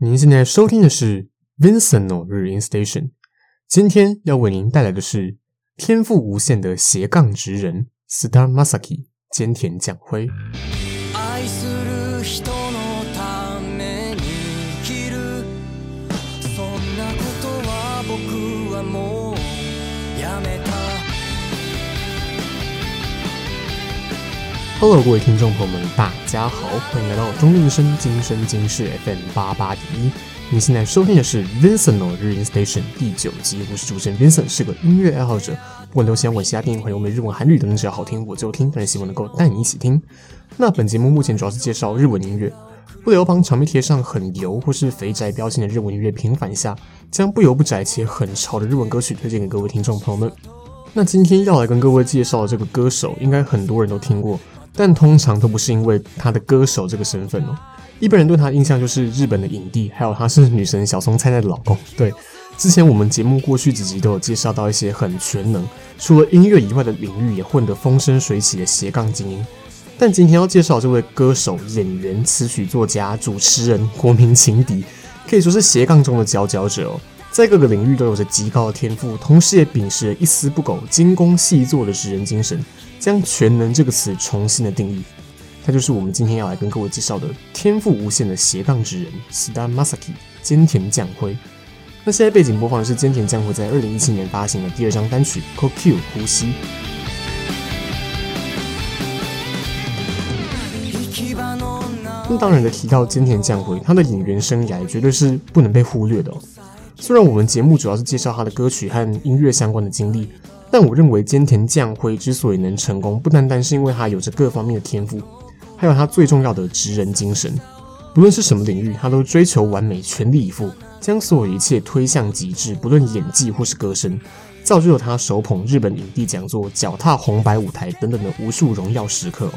您现在收听的是 Vincent の日音 Station，今天要为您带来的是天赋无限的斜杠职人 Star Masaki 兼田将辉。Hello，各位听众朋友们，大家好，欢迎来到中坜生今生今世 FM 八八点一。你现在收听的是 Vincent 的日音 Station 第九集，我是主持人 Vincent，是个音乐爱好者。不管都喜欢我其他电影、朋友们日文、韩语等等，只要好听我就听，但是希望能够带你一起听。那本节目目前主要是介绍日文音乐，为了要帮场面贴上很油或是肥宅标签的日文音乐平反一下，将不油不宅且很潮的日文歌曲推荐给各位听众朋友们。那今天要来跟各位介绍的这个歌手，应该很多人都听过。但通常都不是因为他的歌手这个身份哦，一般人对他的印象就是日本的影帝，还有他是女神小松菜奈的老公。对，之前我们节目过去几集都有介绍到一些很全能，除了音乐以外的领域也混得风生水起的斜杠精英。但今天要介绍这位歌手、演员、词曲作家、主持人、国民情敌，可以说是斜杠中的佼佼者哦，在各个领域都有着极高的天赋，同时也秉持一丝不苟、精工细作的职人精神。将“全能”这个词重新的定义，他就是我们今天要来跟各位介绍的天赋无限的斜杠职人 Star Masaki 菅田将辉。那现在背景播放的是菅田将晖在二零一七年发行的第二张单曲《Kokyu 呼吸》。那当然的提到菅田将晖，他的演员生涯绝对是不能被忽略的哦。虽然我们节目主要是介绍他的歌曲和音乐相关的经历。但我认为菅田将晖之所以能成功，不单单是因为他有着各方面的天赋，还有他最重要的职人精神。不论是什么领域，他都追求完美，全力以赴，将所有一切推向极致。不论演技或是歌声，造就了他手捧日本影帝奖座、脚踏红白舞台等等的无数荣耀时刻。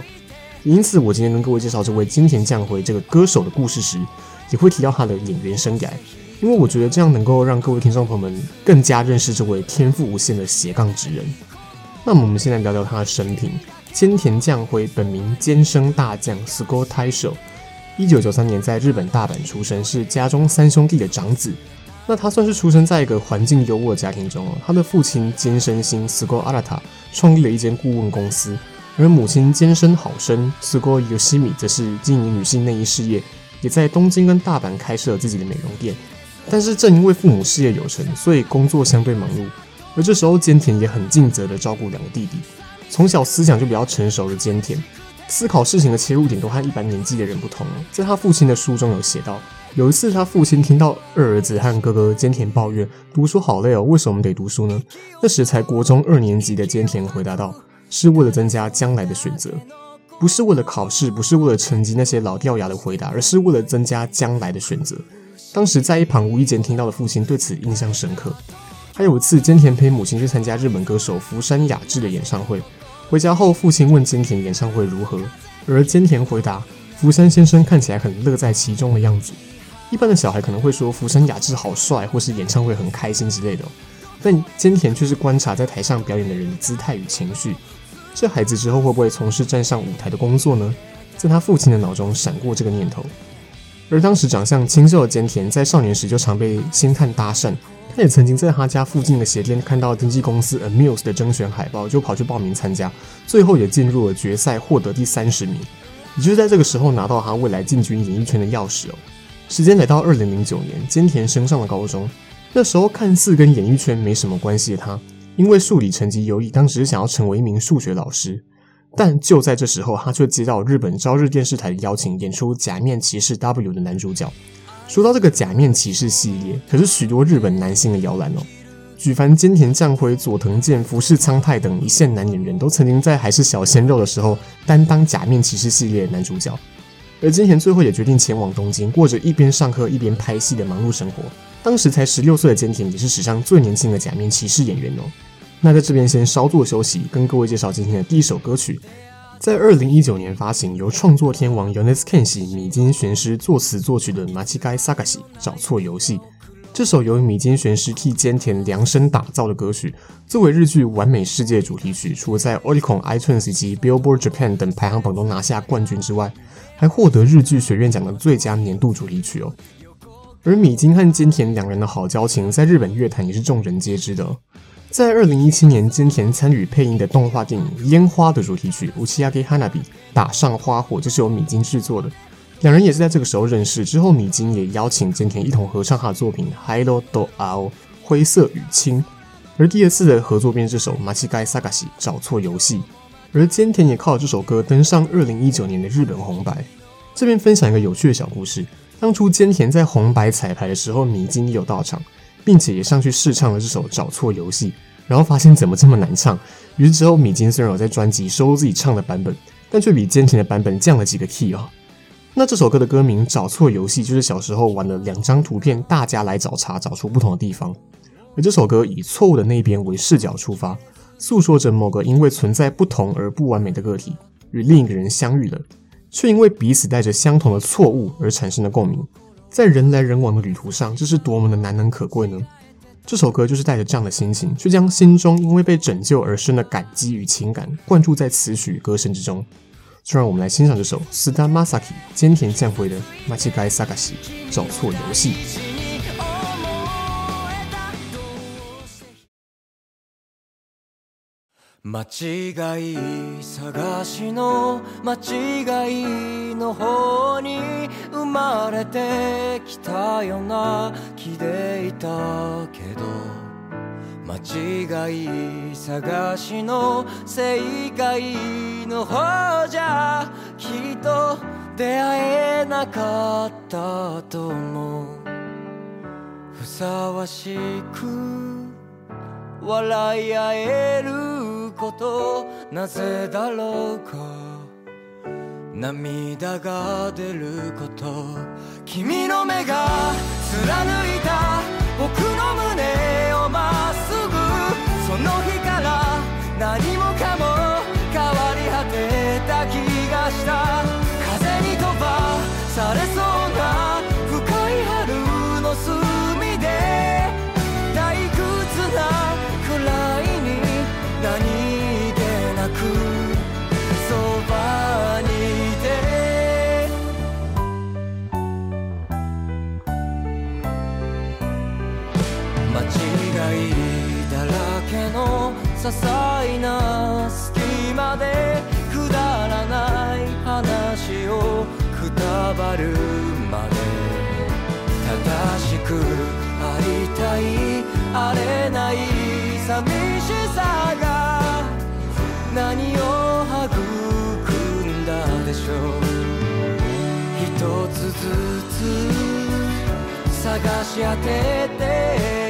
因此，我今天跟各位介绍这位菅田将晖这个歌手的故事时，也会提到他的演员生涯。因为我觉得这样能够让各位听众朋友们更加认识这位天赋无限的斜杠职人。那么，我们现在聊聊他的生平。菅田将晖本名菅生大将 s c o t t i s h o 一九九三年在日本大阪出生，是家中三兄弟的长子。那他算是出生在一个环境优渥的家庭中哦。他的父亲兼生新 Sugo Arata 创立了一间顾问公司，而母亲兼生好生 Sugo Yoshimi 则是经营女性内衣事业，也在东京跟大阪开设了自己的美容店。但是正因为父母事业有成，所以工作相对忙碌。而这时候，菅田也很尽责地照顾两个弟弟。从小思想就比较成熟的菅田，思考事情的切入点都和一般年纪的人不同。在他父亲的书中有写到，有一次他父亲听到二儿子和哥哥菅田抱怨读书好累哦，为什么得读书呢？那时才国中二年级的菅田回答道：“是为了增加将来的选择，不是为了考试，不是为了成绩那些老掉牙的回答，而是为了增加将来的选择。”当时在一旁无意间听到的父亲对此印象深刻。还有一次，菅田陪母亲去参加日本歌手福山雅治的演唱会，回家后父亲问菅田演唱会如何，而菅田回答：“福山先生看起来很乐在其中的样子。”一般的小孩可能会说福山雅治好帅，或是演唱会很开心之类的，但菅田却是观察在台上表演的人的姿态与情绪。这孩子之后会不会从事站上舞台的工作呢？在他父亲的脑中闪过这个念头。而当时长相清秀的菅田，在少年时就常被星探搭讪。他也曾经在他家附近的鞋店看到经纪公司 Amuse 的征选海报，就跑去报名参加，最后也进入了决赛，获得第三十名。也就是在这个时候拿到他未来进军演艺圈的钥匙哦。时间来到二零零九年，菅田升上了高中。那时候看似跟演艺圈没什么关系的他，因为数理成绩优异，当时想要成为一名数学老师。但就在这时候，他却接到日本朝日电视台的邀请，演出《假面骑士 W》的男主角。说到这个假面骑士系列，可是许多日本男星的摇篮哦。举凡菅田将晖、佐藤健、福士苍汰等一线男演员，都曾经在还是小鲜肉的时候担当假面骑士系列的男主角。而菅田最后也决定前往东京，过着一边上课一边拍戏的忙碌生活。当时才十六岁的菅田，也是史上最年轻的假面骑士演员哦。那在这边先稍作休息，跟各位介绍今天的第一首歌曲，在二零一九年发行，由创作天王 Yonezu Kenshi 米津玄师作词作曲的《Machigai Sagashi》找错游戏。这首由米津玄师替菅田量身打造的歌曲，作为日剧《完美世界》主题曲，除了在 Oricon、iTunes 以及 Billboard Japan 等排行榜都拿下冠军之外，还获得日剧学院奖的最佳年度主题曲哦。而米津和菅田两人的好交情，在日本乐坛也是众人皆知的。在二零一七年，菅田参与配音的动画电影《烟花》的主题曲《打ち上げ花火》打上花火，就是由米津制作的。两人也是在这个时候认识，之后米津也邀请菅田一同合唱他的作品《灰色と青》灰色与青。而第二次的合作便是这首《间违い探し》找错游戏。而菅田也靠这首歌登上二零一九年的日本红白。这边分享一个有趣的小故事：当初菅田在红白彩排的时候，米津也有到场。 并且也上去试唱了这首《找错游戏》，然后发现怎么这么难唱。于是之后，米津虽然有在专辑收录自己唱的版本，但却比先前的版本降了几个 key 啊。那这首歌的歌名《找错游戏》就是小时候玩的两张图片，大家来找茬，找出不同的地方。而这首歌以错误的那一边为视角出发，诉说着某个因为存在不同而不完美的个体与另一个人相遇了，却因为彼此带着相同的错误而产生了共鸣。在人来人往的旅途上，这是多么的难能可贵呢？这首歌就是带着这样的心情，去将心中因为被拯救而生的感激与情感灌注在词曲歌声之中。就让我们来欣赏这首菅田将晖菅田将晖的《间违い探し找错游戏》。间违い探しの间违いの方に生まれてきたような気でいたけど间违い探しの正解の方じゃきっと出会えなかったと思う。ふさわしく笑い合えることなぜだろうか？涙が出ること。君の目が贯いた仆の胸をまっすぐ。その日から何もかも変わり果てた気がした。风に飞ばされそう。入りだらけの些细な隙间でくだらない话をくたばるまで正しくありたいあれない寂しさが何を育んだでしょう。一つずつ探し当てて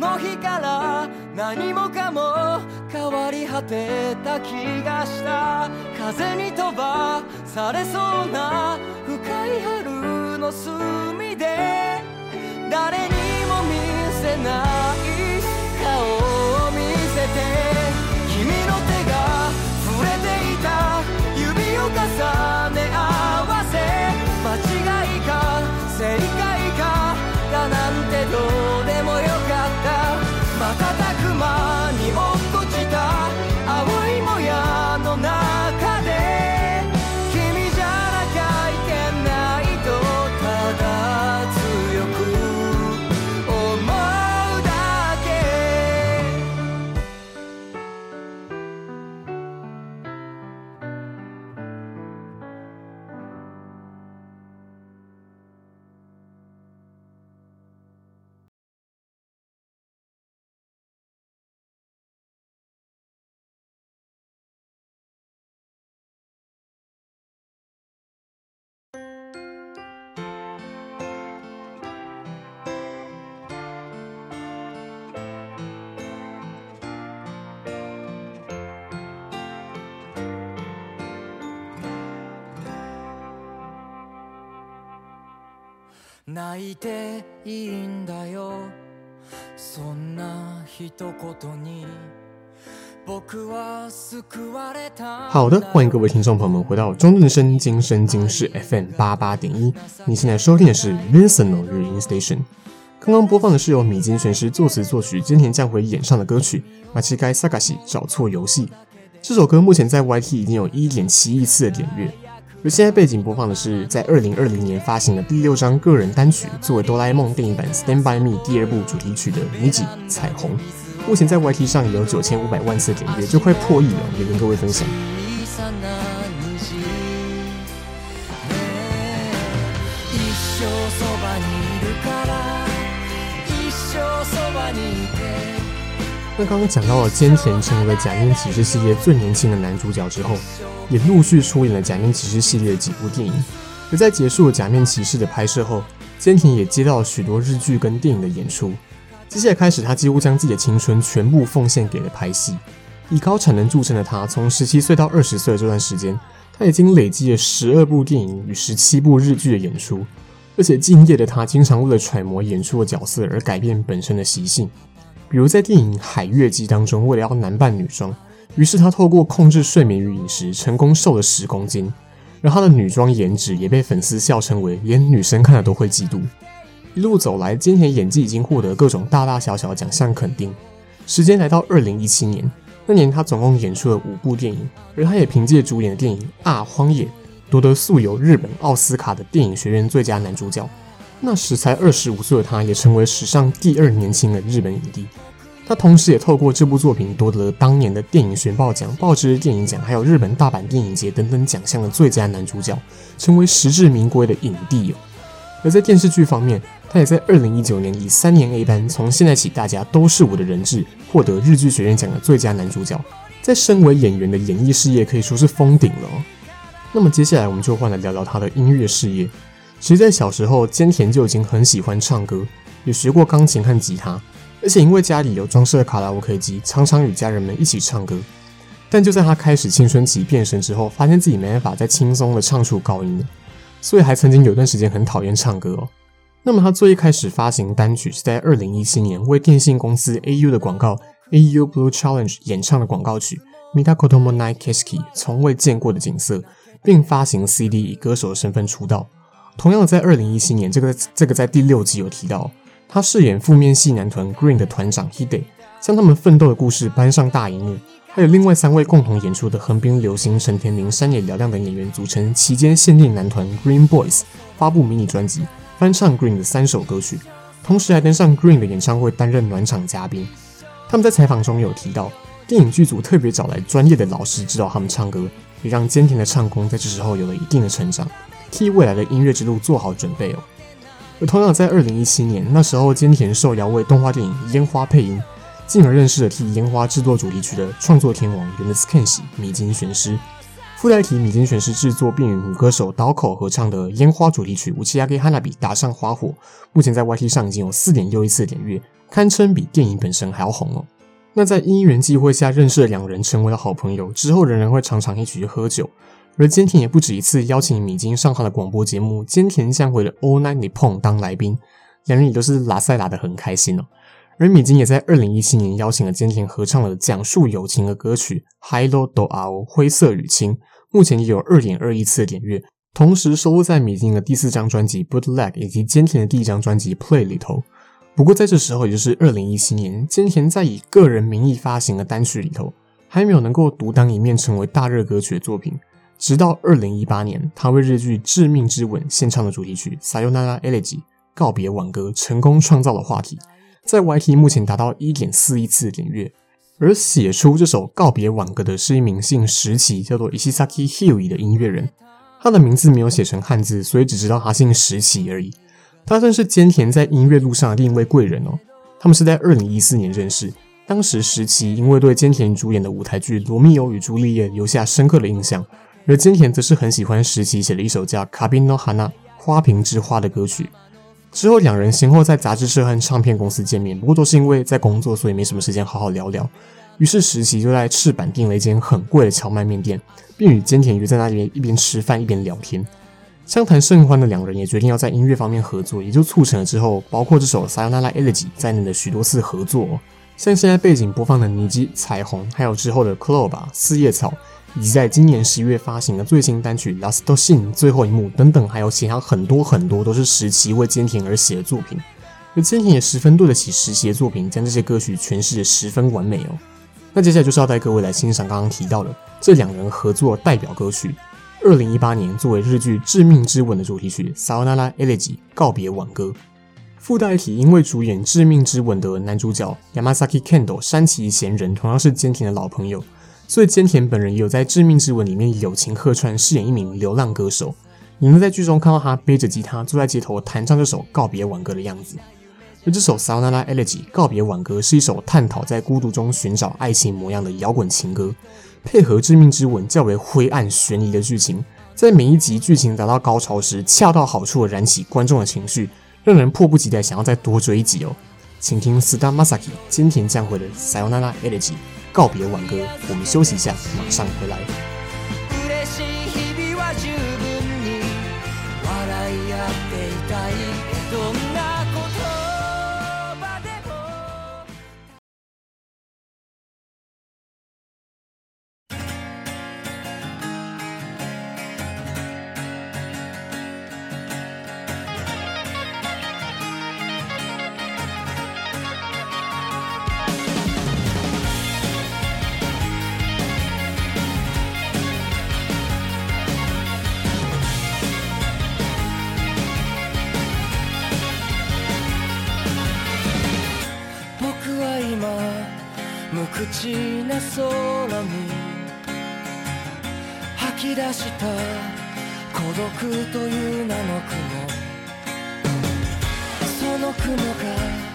の日から何もかも変わり果てた気がした。风に飞ばされそうな深い春の隅で。谁にも见せない颜を见せて。君の手が触れていた。指を重ね合わせ。间违いか正解かだなんてどう好的，欢迎各位听众朋友们回到中正生今生今世 FM 八八点一。你现在收听的是 Mizuno 日音 Station。刚刚播放的是由米津玄师作词作曲、菅田将晖演唱的歌曲《间违い探し找错游戏》。这首歌目前在 YT 已经有一点七亿次的点阅。而现在背景播放的是在二零二零年发行的第六张个人单曲，作为哆啦 A 梦电影版《Stand by Me》第二部主题曲的《虹彩虹》。目前在 YT 上也有九千五百万次点阅，就快破亿了，也跟各位分享。那刚刚讲到了菅田成为了《假面骑士》系列最年轻的男主角之后，也陆续出演了《假面骑士》系列的几部电影。而在结束了《假面骑士》的拍摄后，菅田也接到了许多日剧跟电影的演出。接下来开始，他几乎将自己的青春全部奉献给了拍戏。以高产能著称的他，从十七岁到二十岁这段时间，他已经累积了十二部电影与十七部日剧的演出。而且敬业的他，经常为了揣摩演出的角色而改变本身的习性。比如在电影《海月姬》当中，为了要男扮女装，于是他透过控制睡眠与饮食，成功瘦了十公斤。而他的女装颜值也被粉丝笑称为连女生看了都会嫉妒。一路走来，菅田演技已经获得各种大大小小的奖项肯定。时间来到二零一七年，那年他总共演出了五部电影，而他也凭借主演的电影《啊荒野》夺得素有日本奥斯卡的电影学院最佳男主角。那时才二十五岁的他，也成为史上第二年轻的日本影帝。他同时也透过这部作品夺得了当年的电影选报奖、报纸电影奖，还有日本大阪电影节等等奖项的最佳男主角，成为实至名归的影帝哦。而在电视剧方面，他也在二零一九年以三年 A 班，从现在起大家都是我的人质，获得日剧学院奖的最佳男主角。在身为演员的演艺事业可以说是封顶了哦。那么接下来我们就换来聊聊他的音乐事业。其实，在小时候，菅田就已经很喜欢唱歌，也学过钢琴和吉他，而且因为家里有装设卡拉 OK 机，常常与家人们一起唱歌。但就在他开始青春期变声之后，发现自己没办法再轻松的唱出高音了，所以还曾经有段时间很讨厌唱歌哦。那么他最一开始发行单曲是在二零一七年为电信公司 AU 的广告 AU Blue Challenge 演唱的广告曲《见たこともない景色》从未见过的景色，并发行 CD 以歌手的身份出道。 同样，在二零一七年，这个这个在第六集有提到，他饰演负面系男团 Green 的团长 Hide，将他们奋斗的故事搬上大荧幕。还有另外三位共同演出的横滨流星、陈田林、山野亮亮等演员组成期间限定男团 Green Boys，发布迷你专辑。翻唱 Green 的三首歌曲，同时还登上 Green 的演唱会担任暖场嘉宾。他们在采访中有提到，电影剧组特别找来专业的老师指导他们唱歌，也让坚田的唱功在这时候有了一定的成长，替未来的音乐之路做好准备哦。而同样在二零一七年，那时候菅田受邀为动画电影《烟花》配音，进而认识了替《烟花》制作主题曲的创作天王米津玄师米津玄师。附带提，米津玄师制作并与女歌手岛口合唱的《烟花》主题曲《打ち上げ花火》打上花火，目前在 YT 上已经有四点六亿次点阅，堪称比电影本身还要红哦。那在因缘际会下认识的两人成为了好朋友，之后仍然会常常一起去喝酒。而菅田也不止一次邀请米津上他的广播节目《菅田将晖的 All Night Nippon》当来宾，两人也都是拉赛拉的很开心哦。而米津也在二零一七年邀请了菅田合唱了讲述友情的歌曲《灰色と青灰色与青》。目前也有二点二亿次的点阅，同时收录在米津的第四张专辑《Bootleg》以及菅田的第一张专辑《Play》里头。不过在这时候，也就是二零一七年，菅田在以个人名义发行的单曲里头，还没有能够独当一面成为大热歌曲的作品。直到二零一八年，他为日剧《致命之吻》献唱的主题曲《Sayonara Elegy》告别挽歌，成功创造了话题，在 YT 目前达到一点四亿次的点阅。而写出这首告别挽歌的是一名姓石崎，叫做 Ishizaki Hyui 的音乐人。他的名字没有写成汉字，所以只知道他姓石崎而已。他算是菅田在音乐路上的另一位贵人哦。他们是在二零一四年认识，当时石崎因为对菅田主演的舞台剧《罗密欧与朱丽叶》留下深刻的印象，而菅田则是很喜欢石崎写的一首叫《Kabi no Hana》花瓶之花的歌曲。之后，两人先后在杂志社和唱片公司见面，不过都是因为在工作，所以没什么时间好好聊聊。于是，石崎就在赤坂订了一间很贵的荞麦面店，并与菅田约在那里一边吃饭一边聊天。相谈甚欢的两人也决定要在音乐方面合作，也就促成了之后包括这首《Sayonara Elegy》在内的许多次合作。像现在背景播放的《尼基》、《彩虹》，还有之后的《Clover》、《四叶草》，以及在今年十一月发行的最新单曲《Last Scene》最后一幕等等，还有其他很多很多都是石崎为坚田而写的作品。而坚田也十分对得起石崎的作品，将这些歌曲诠释得十分完美哦。那接下来就是要带各位来欣赏刚刚提到的这两人合作代表歌曲，二零一八年作为日剧《致命之吻》的主题曲《Sayonara Elegy》告别挽歌。附带一提，因为主演《致命之吻》的男主角 Yamasaki Kendo 山崎贤人同样是坚田的老朋友，所以菅田本人也有在《致命之吻》里面友情客串，饰演一名流浪歌手。你能在剧中看到他背着吉他坐在街头弹唱这首告别挽歌的样子。而这首《Sayonara Elegy》告别挽歌是一首探讨在孤独中寻找爱情模样的摇滚情歌，配合《致命之吻》较为灰暗悬疑的剧情，在每一集剧情达到高潮时，恰到好处的燃起观众的情绪。让人迫不及待想要再多追一集哦，请听须田正纪菅田将晖的《Sayonara Elegy》告别挽歌。我们休息一下，马上回来。出した孤独という名の雲。その雲が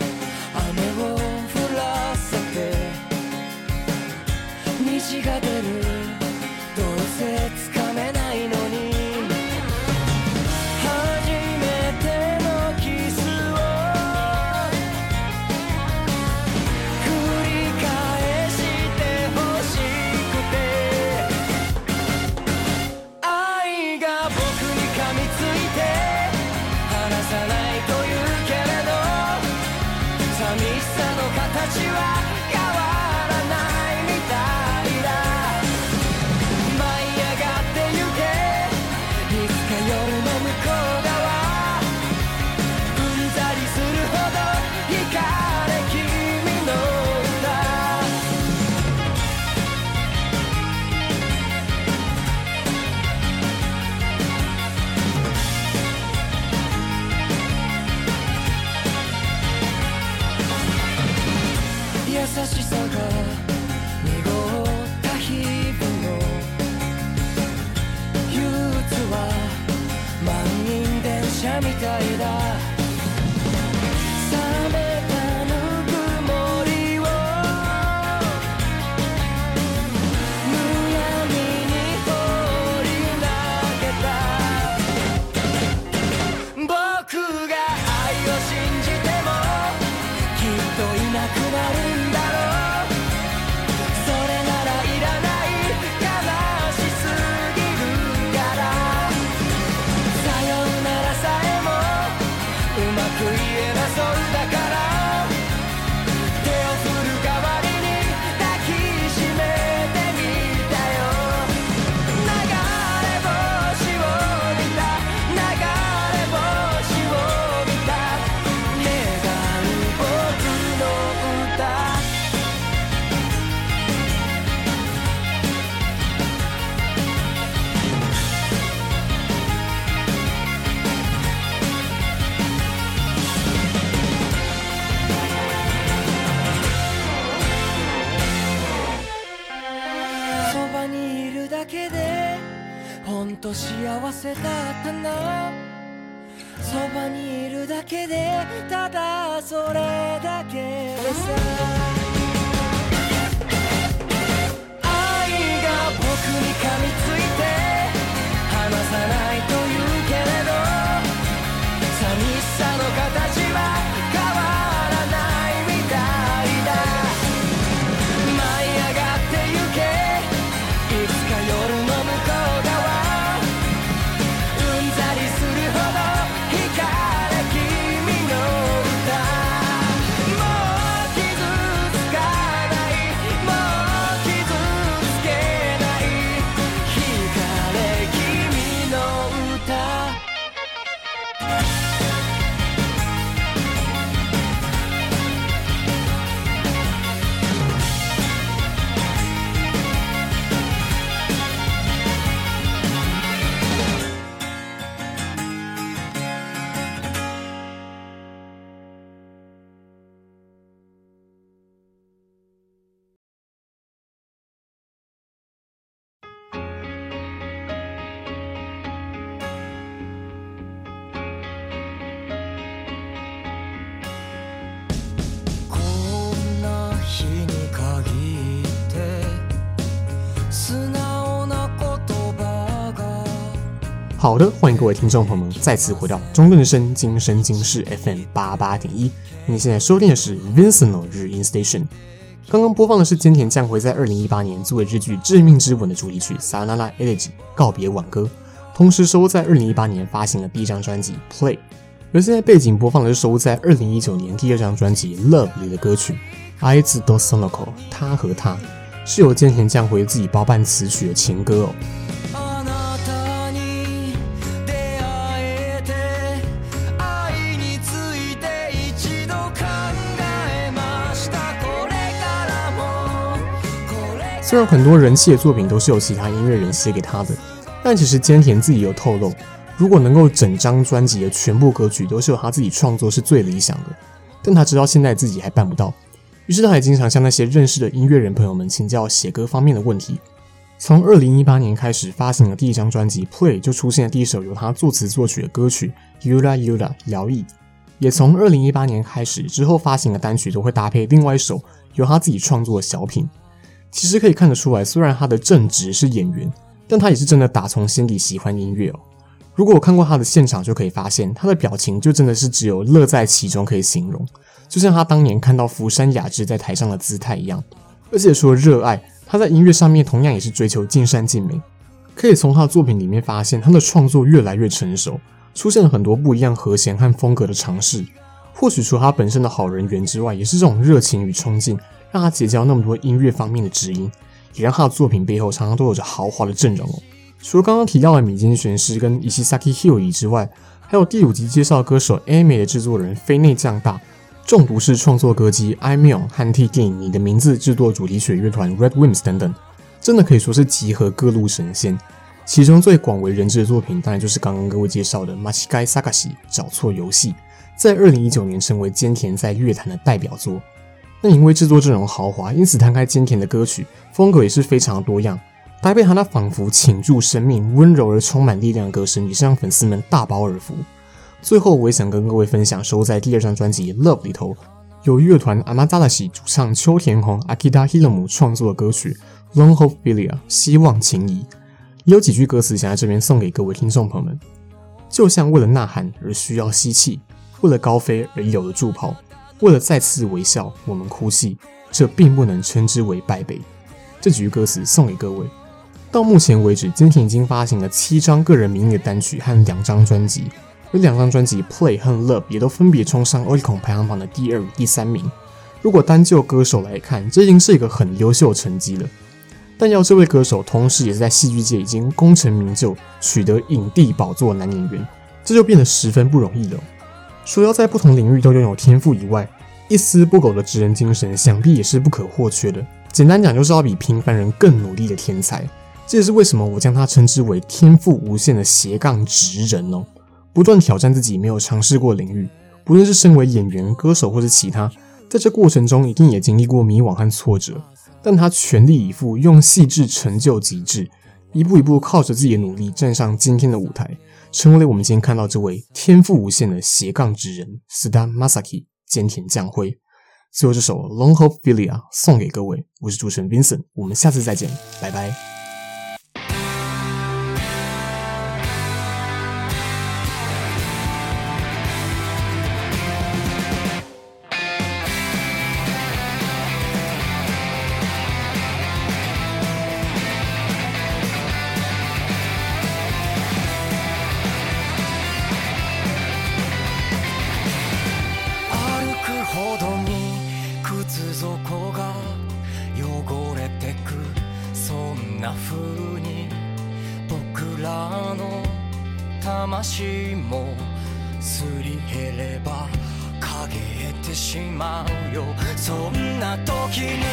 と幸せだったな。そばにいるだけでただそれだけでさ。愛が僕に噛みついて離さないと。好的，欢迎各位听众朋友们再次回到中正生今生今世 FM 八八点一。你现在收听的是 Vincent 日音 Station。刚刚播放的是菅田将晖在二零一八年作为日剧《致命之吻》的主题曲《Sayonara Elegy》告别挽歌，同时收录在二零一八年发行的第一张专辑《Play》。而现在背景播放的是收录在二零一九年第二张专辑《Love》里的歌曲《爱とその子》，他和她是由菅田将晖自己包办词曲的情歌哦。 虽然很多人气的作品都是由其他音乐人写给他的，但其实菅田自己有透露，如果能够整张专辑的全部歌曲都是由他自己创作是最理想的。但他知道现在自己还办不到，于是他也经常向那些认识的音乐人朋友们请教写歌方面的问题。从二零一八年开始发行的第一张专辑《Play》就出现了第一首由他作词作曲的歌曲《Yura Yura 摇曳》，也从二零一八年开始之后发行的单曲都会搭配另外一首由他自己创作的小品。其实可以看得出来，虽然他的正职是演员，但他也是真的打从心底喜欢音乐哦。如果我看过他的现场，就可以发现他的表情就真的是只有乐在其中可以形容，就像他当年看到福山雅治在台上的姿态一样。而且说热爱，他在音乐上面同样也是追求尽善尽美。可以从他的作品里面发现，他的创作越来越成熟，出现了很多不一样和弦和风格的尝试。或许除他本身的好人缘之外，也是这种热情与冲劲。让他结交那么多音乐方面的知音，也让他的作品背后常常都有着豪华的阵容哦。除了刚刚提到的米津玄师跟伊西萨基 Hiroe 之外，还有第五集介绍歌手 Aimer 的制作人飞内将大，中毒式创作歌姬 Aimyon 和替电影《你的名字》制作主题曲乐团 Red Wimps 等等，真的可以说是集合各路神仙。其中最广为人知的作品，当然就是刚刚各位介绍的《Machikai Sakashi》找错游戏，在二零一九年成为菅田在乐坛的代表作。那因为制作阵容豪华，因此摊开菅田的歌曲风格也是非常多样，搭配他那仿佛倾注生命、温柔而充满力量的歌声，也是让粉丝们大饱耳福。最后，我也想跟各位分享收在第二张专辑《Love》里头，由乐团阿玛扎拉西主唱秋田红 Akita Hiromu 创作的歌曲《Long Hope Philia》希望情谊，也有几句歌词想在这边送给各位听众朋友们：就像为了呐喊而需要吸气，为了高飞而有了助跑。为了再次微笑，我们哭泣，这并不能称之为败北。这几句歌词送给各位。到目前为止，菅田已经发行了七张个人名义的单曲和两张专辑，而两张专辑《Play》和《Love》也都分别冲上 Oricon 排行榜的第二与第三名。如果单就歌手来看，这已经是一个很优秀的成绩了。但要这位歌手同时也是在戏剧界已经功成名就、取得影帝宝座的男演员，这就变得十分不容易了。除了要在不同领域都拥有天赋以外，一丝不苟的职人精神想必也是不可或缺的。简单讲，就是要比平凡人更努力的天才。这也是为什么我将他称之为天赋无限的斜杠职人哦。不断挑战自己没有尝试过领域，不论是身为演员、歌手或是其他，在这过程中一定也经历过迷惘和挫折，但他全力以赴，用细致成就极致，一步一步靠着自己的努力站上今天的舞台。成为了我们今天看到这位天赋无限的斜杠之人，Stan Masaki 坚田将辉。最后这首《Long Hope Philia》送给各位，我是主持人 Vincent，我们下次再见，拜拜。まうよ。そんな時に。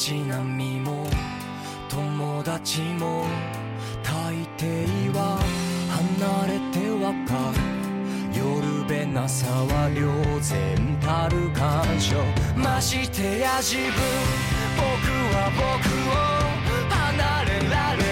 街並みも友達も大抵は離れてわかる。夜べなさは両然たる感情。ましてや自分僕は僕を離れられ